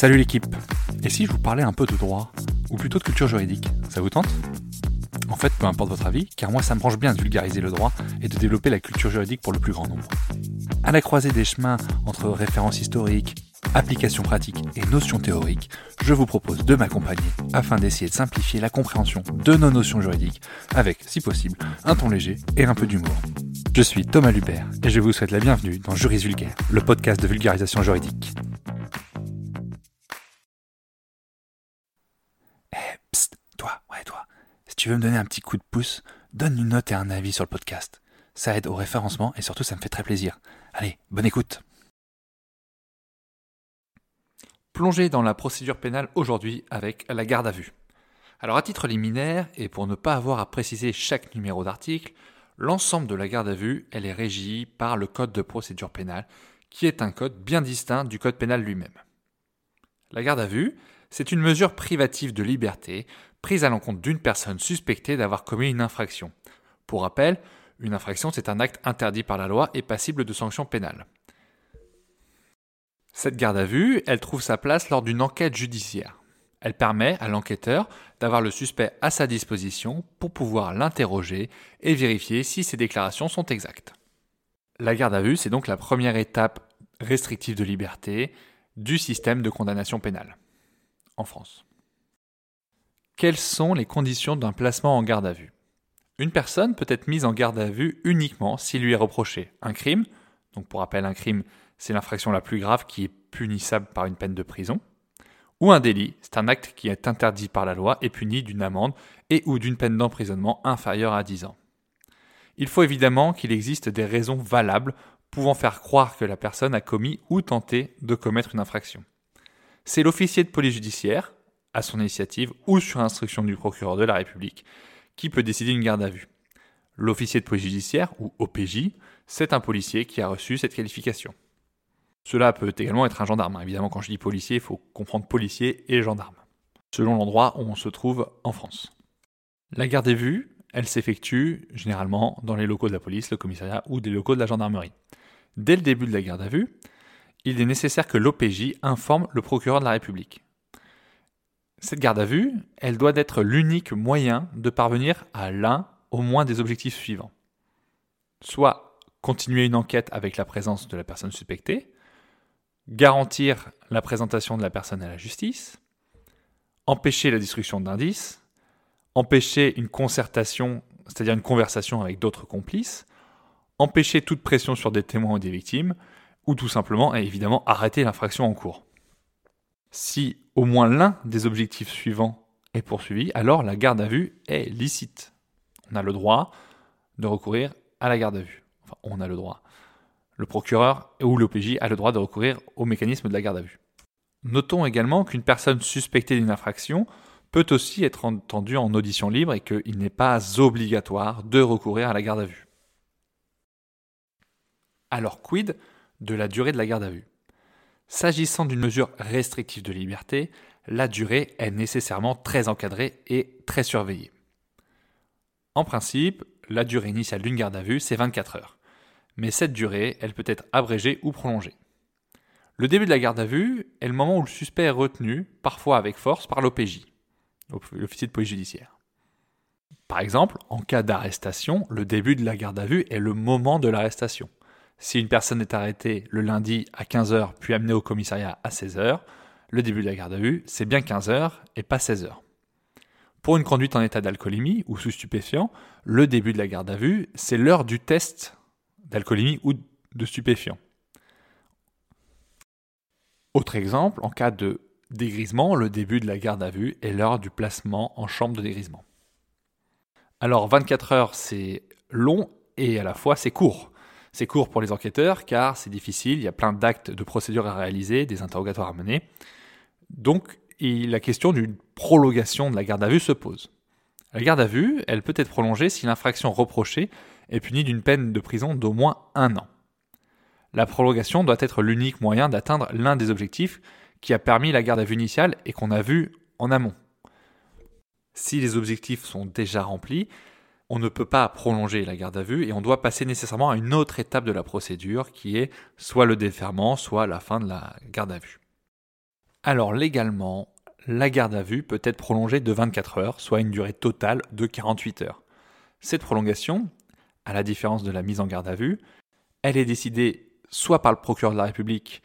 Salut l'équipe Et si je vous parlais un peu de droit Ou plutôt de culture juridique Ça vous tente? En fait, peu importe votre avis, car moi ça me branche bien de vulgariser le droit et de développer la culture juridique pour le plus grand nombre. À la croisée des chemins entre références historiques, applications pratiques et notions théoriques, je vous propose de m'accompagner afin d'essayer de simplifier la compréhension de nos notions juridiques avec, si possible, un ton léger et un peu d'humour. Je suis Thomas Lubert et je vous souhaite la bienvenue dans Juris Vulgaire, le podcast de vulgarisation juridique. Tu veux me donner un petit coup de pouce, donne une note et un avis sur le podcast. Ça aide au référencement et surtout ça me fait très plaisir. Allez, bonne écoute. Plongez dans la procédure pénale aujourd'hui avec la garde à vue. Alors à titre liminaire, et pour ne pas avoir à préciser chaque numéro d'article, l'ensemble de la garde à vue, elle est régie par le Code de procédure pénale, qui est un code bien distinct du Code pénal lui-même. La garde à vue, c'est une mesure privative de liberté prise à l'encontre d'une personne suspectée d'avoir commis une infraction. Pour rappel, une infraction, c'est un acte interdit par la loi et passible de sanctions pénales. Cette garde à vue, elle trouve sa place lors d'une enquête judiciaire. Elle permet à l'enquêteur d'avoir le suspect à sa disposition pour pouvoir l'interroger et vérifier si ses déclarations sont exactes. La garde à vue, c'est donc la première étape restrictive de liberté du système de condamnation pénale en France. Quelles sont les conditions d'un placement en garde à vue? Une personne peut être mise en garde à vue uniquement s'il lui est reproché un crime, donc pour rappel un crime c'est l'infraction la plus grave qui est punissable par une peine de prison, ou un délit, c'est un acte qui est interdit par la loi et puni d'une amende et ou d'une peine d'emprisonnement inférieure à 10 ans. Il faut évidemment qu'il existe des raisons valables pouvant faire croire que la personne a commis ou tenté de commettre une infraction. C'est l'officier de police judiciaire, à son initiative ou sur instruction du procureur de la République, qui peut décider une garde à vue. L'officier de police judiciaire, ou OPJ, c'est un policier qui a reçu cette qualification. Cela peut également être un gendarme. Évidemment, quand je dis policier, il faut comprendre policier et gendarme, selon l'endroit où on se trouve en France. La garde à vue, elle s'effectue généralement dans les locaux de la police, le commissariat ou des locaux de la gendarmerie. Dès le début de la garde à vue, il est nécessaire que l'OPJ informe le procureur de la République. Cette garde à vue, elle doit être l'unique moyen de parvenir à l'un au moins des objectifs suivants. Soit continuer une enquête avec la présence de la personne suspectée, garantir la présentation de la personne à la justice, empêcher la destruction d'indices, empêcher une concertation, c'est-à-dire une conversation avec d'autres complices, empêcher toute pression sur des témoins ou des victimes, ou tout simplement et évidemment arrêter l'infraction en cours. Si au moins l'un des objectifs suivants est poursuivi, alors la garde à vue est licite. On a le droit de recourir à la garde à vue. Enfin, on a le droit le procureur ou l'OPJ a le droit de recourir au mécanisme de la garde à vue. Notons également qu'une personne suspectée d'une infraction peut aussi être entendue en audition libre et qu'il n'est pas obligatoire de recourir à la garde à vue. Alors quid de la durée de la garde à vue? S'agissant d'une mesure restrictive de liberté, la durée est nécessairement très encadrée et très surveillée. En principe, la durée initiale d'une garde à vue, c'est 24 heures mais cette durée, elle peut être abrégée ou prolongée. Le début de la garde à vue est le moment où le suspect est retenu, parfois avec force, par l'OPJ, l'officier de police judiciaire. Par exemple, en cas d'arrestation, le début de la garde à vue est le moment de l'arrestation. Si une personne est arrêtée le lundi à 15h puis amenée au commissariat à 16h, le début de la garde à vue, c'est bien 15h et pas 16h. Pour une conduite en état d'alcoolémie ou sous stupéfiant, le début de la garde à vue, c'est l'heure du test d'alcoolémie ou de stupéfiants. Autre exemple, en cas de dégrisement, le début de la garde à vue est l'heure du placement en chambre de dégrisement. Alors 24 heures, c'est long et à la fois c'est court. C'est court pour les enquêteurs car c'est difficile, il y a plein d'actes de procédure à réaliser, des interrogatoires à mener. Donc la question d'une prolongation de la garde à vue se pose. La garde à vue, elle peut être prolongée si l'infraction reprochée est puni d'une peine de prison d'au moins un an. La prolongation doit être l'unique moyen d'atteindre l'un des objectifs qui a permis la garde à vue initiale et qu'on a vu en amont. Si les objectifs sont déjà remplis, on ne peut pas prolonger la garde à vue et on doit passer nécessairement à une autre étape de la procédure qui est soit le déferment, soit la fin de la garde à vue. Alors légalement, la garde à vue peut être prolongée de 24 heures, soit une durée totale de 48 heures. Cette prolongation, à la différence de la mise en garde à vue, elle est décidée soit par le procureur de la République,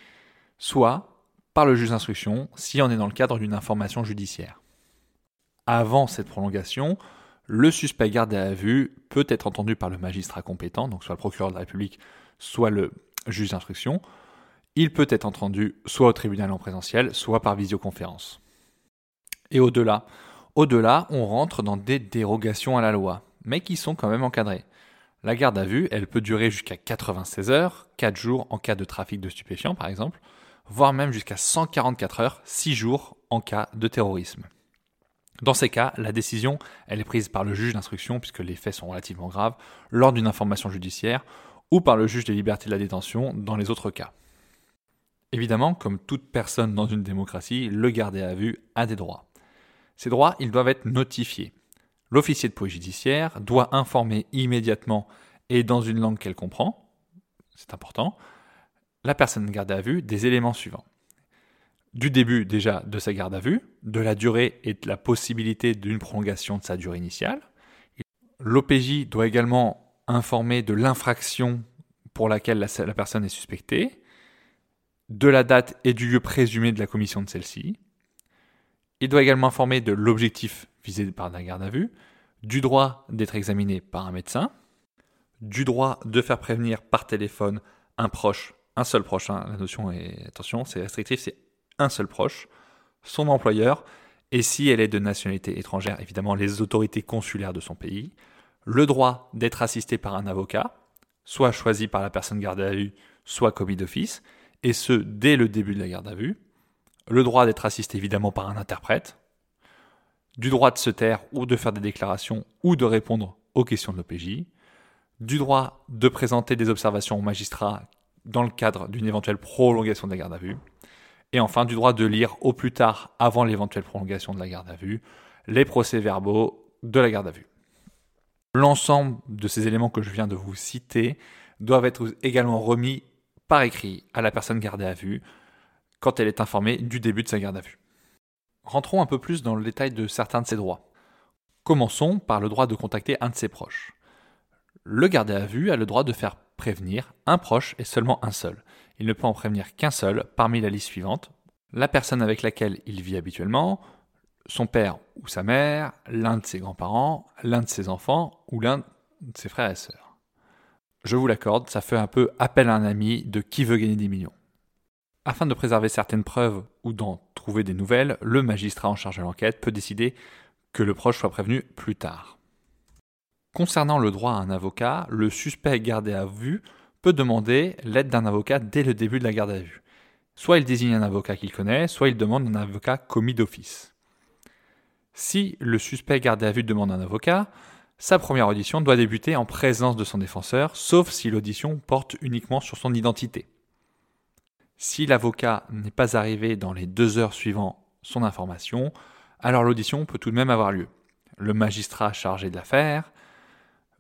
soit par le juge d'instruction si on est dans le cadre d'une information judiciaire. Avant cette prolongation, le suspect gardé à vue peut être entendu par le magistrat compétent, donc soit le procureur de la République, soit le juge d'instruction. Il peut être entendu soit au tribunal en présentiel, soit par visioconférence. Et au-delà, au-delà, on rentre dans des dérogations à la loi, mais qui sont quand même encadrées. La garde à vue, elle peut durer jusqu'à 96 heures, 4 jours en cas de trafic de stupéfiants par exemple, voire même jusqu'à 144 heures, 6 jours en cas de terrorisme. Dans ces cas, la décision, elle est prise par le juge d'instruction, puisque les faits sont relativement graves, lors d'une information judiciaire, ou par le juge des libertés de la détention dans les autres cas. Évidemment, comme toute personne dans une démocratie, le gardé à vue a des droits. Ces droits, ils doivent être notifiés. L'officier de police judiciaire doit informer immédiatement et dans une langue qu'elle comprend, c'est important, la personne gardée à vue des éléments suivants du début déjà de sa garde à vue, de la durée et de la possibilité d'une prolongation de sa durée initiale. L'OPJ doit également informer de l'infraction pour laquelle la, personne est suspectée, de la date et du lieu présumé de la commission de celle-ci. Il doit également informer de l'objectif visé par la garde à vue, du droit d'être examiné par un médecin, du droit de faire prévenir par téléphone un proche, un seul proche. Hein. la notion est, attention, c'est restrictif, c'est un seul proche, son employeur, et si elle est de nationalité étrangère, évidemment les autorités consulaires de son pays, le droit d'être assisté par un avocat, soit choisi par la personne gardée à vue, soit commis d'office, et ce dès le début de la garde à vue, le droit d'être assisté évidemment par un interprète, du droit de se taire ou de faire des déclarations ou de répondre aux questions de l'OPJ, du droit de présenter des observations au magistrat dans le cadre d'une éventuelle prolongation de la garde à vue, et enfin, du droit de lire au plus tard, avant l'éventuelle prolongation de la garde à vue, les procès-verbaux de la garde à vue. L'ensemble de ces éléments que je viens de vous citer doivent être également remis par écrit à la personne gardée à vue quand elle est informée du début de sa garde à vue. Rentrons un peu plus dans le détail de certains de ces droits. Commençons par le droit de contacter un de ses proches. Le gardé à vue a le droit de faire prévenir un proche et seulement un seul il ne peut en prévenir qu'un seul parmi la liste suivante. La personne avec laquelle il vit habituellement, son père ou sa mère, l'un de ses grands-parents, l'un de ses enfants ou l'un de ses frères et sœurs. Je vous l'accorde, ça fait un peu appel à un ami de qui veut gagner des millions. Afin de préserver certaines preuves ou d'en trouver des nouvelles, le magistrat en charge de l'enquête peut décider que le proche soit prévenu plus tard. Concernant le droit à un avocat, le suspect gardé à vue peut demander l'aide d'un avocat dès le début de la garde à vue. Soit il désigne un avocat qu'il connaît, soit il demande un avocat commis d'office. Si le suspect gardé à vue demande un avocat, sa première audition doit débuter en présence de son défenseur, sauf si l'audition porte uniquement sur son identité. Si l'avocat n'est pas arrivé dans les deux heures suivant son information, alors l'audition peut tout de même avoir lieu. Le magistrat chargé de l'affaire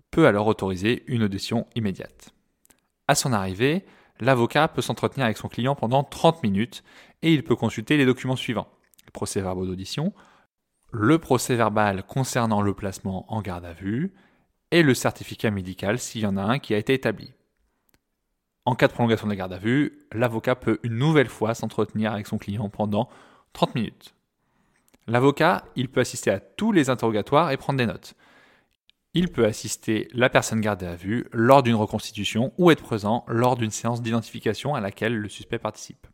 peut alors autoriser une audition immédiate. À son arrivée, l'avocat peut s'entretenir avec son client pendant 30 minutes et il peut consulter les documents suivants. Le procès verbal d'audition, le procès verbal concernant le placement en garde à vue et le certificat médical s'il y en a un qui a été établi. En cas de prolongation de la garde à vue, l'avocat peut une nouvelle fois s'entretenir avec son client pendant 30 minutes. L'avocat, il peut assister à tous les interrogatoires et prendre des notes il peut assister la personne gardée à vue lors d'une reconstitution ou être présent lors d'une séance d'identification à laquelle le suspect participe.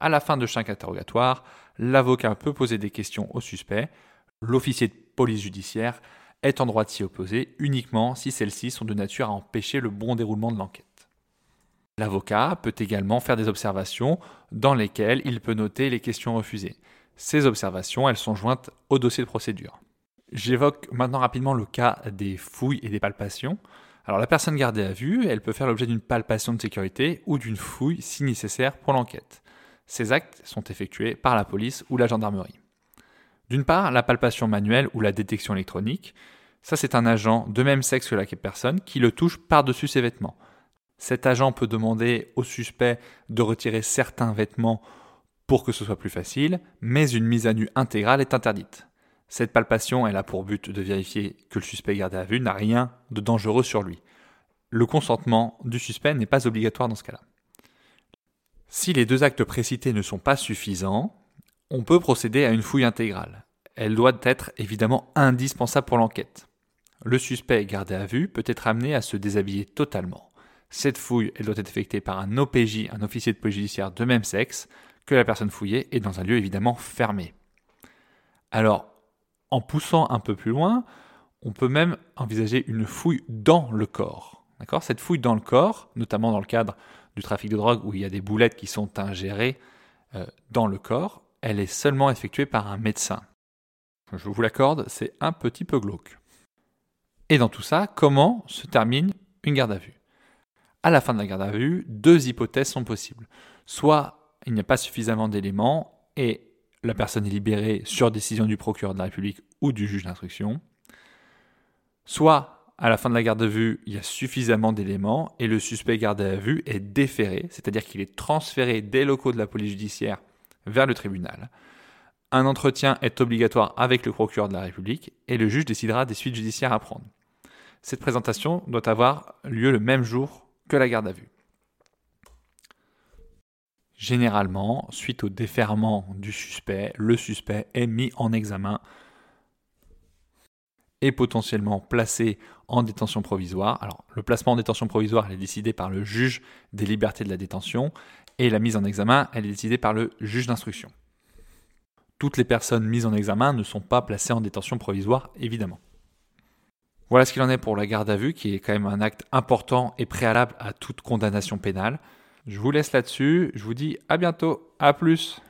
À la fin de chaque interrogatoire, l'avocat peut poser des questions au suspect. L'officier de police judiciaire est en droit de s'y opposer uniquement si celles-ci sont de nature à empêcher le bon déroulement de l'enquête. L'avocat peut également faire des observations dans lesquelles il peut noter les questions refusées. Ces observations, elles sont jointes au dossier de procédure. J'évoque maintenant rapidement le cas des fouilles et des palpations. Alors la personne gardée à vue, elle peut faire l'objet d'une palpation de sécurité ou d'une fouille si nécessaire pour l'enquête. Ces actes sont effectués par la police ou la gendarmerie. D'une part, la palpation manuelle ou la détection électronique, ça c'est un agent de même sexe que la personne qui le touche par-dessus ses vêtements. Cet agent peut demander au suspect de retirer certains vêtements Pour que ce soit plus facile, mais une mise à nu intégrale est interdite. Cette palpation, elle a pour but de vérifier que le suspect gardé à vue n'a rien de dangereux sur lui. Le consentement du suspect n'est pas obligatoire dans ce cas-là. Si les deux actes précités ne sont pas suffisants, on peut procéder à une fouille intégrale. Elle doit être évidemment indispensable pour l'enquête. Le suspect gardé à vue peut être amené à se déshabiller totalement. Cette fouille, elle doit être effectuée par un OPJ, un officier de police judiciaire de même sexe, que la personne fouillée est dans un lieu évidemment fermé. Alors, en poussant un peu plus loin, on peut même envisager une fouille dans le corps. D'accord? Cette fouille dans le corps, notamment dans le cadre du trafic de drogue où il y a des boulettes qui sont ingérées euh, dans le corps, elle est seulement effectuée par un médecin. Je vous l'accorde, c'est un petit peu glauque. Et dans tout ça, comment se termine une garde à vue? À la fin de la garde à vue, deux hypothèses sont possibles. Soit il n'y a pas suffisamment d'éléments et la personne est libérée sur décision du procureur de la République ou du juge d'instruction. Soit à la fin de la garde à vue, il y a suffisamment d'éléments et le suspect gardé à vue est déféré, c'est-à-dire qu'il est transféré des locaux de la police judiciaire vers le tribunal. Un entretien est obligatoire avec le procureur de la République et le juge décidera des suites judiciaires à prendre. Cette présentation doit avoir lieu le même jour que la garde à vue. Généralement, suite au déferment du suspect, le suspect est mis en examen et potentiellement placé en détention provisoire. Alors, le placement en détention provisoire est décidé par le juge des libertés de la détention et la mise en examen, elle est décidée par le juge d'instruction. Toutes les personnes mises en examen ne sont pas placées en détention provisoire, évidemment. Voilà ce qu'il en est pour la garde à vue, qui est quand même un acte important et préalable à toute condamnation pénale. Je vous laisse là-dessus. Je vous dis à bientôt. À plus.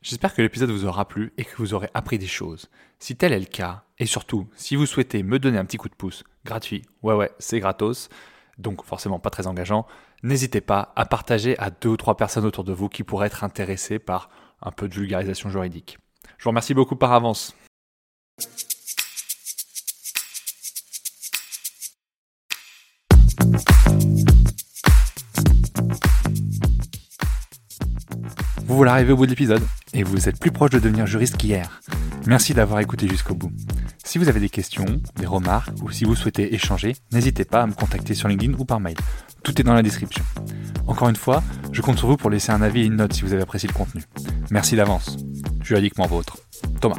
J'espère que l'épisode vous aura plu et que vous aurez appris des choses. Si tel est le cas, et surtout, si vous souhaitez me donner un petit coup de pouce, gratuit, ouais ouais, c'est gratos, donc forcément pas très engageant, n'hésitez pas à partager à deux ou trois personnes autour de vous qui pourraient être intéressées par un peu de vulgarisation juridique. Je vous remercie beaucoup par avance. Vous voilà arrivé au bout de l'épisode et vous êtes plus proche de devenir juriste qu'hier. Merci d'avoir écouté jusqu'au bout. Si vous avez des questions, des remarques ou si vous souhaitez échanger, n'hésitez pas à me contacter sur LinkedIn ou par mail. Tout est dans la description. Encore une fois, je compte sur vous pour laisser un avis et une note si vous avez apprécié le contenu. Merci d'avance. Juridiquement vôtre. Thomas.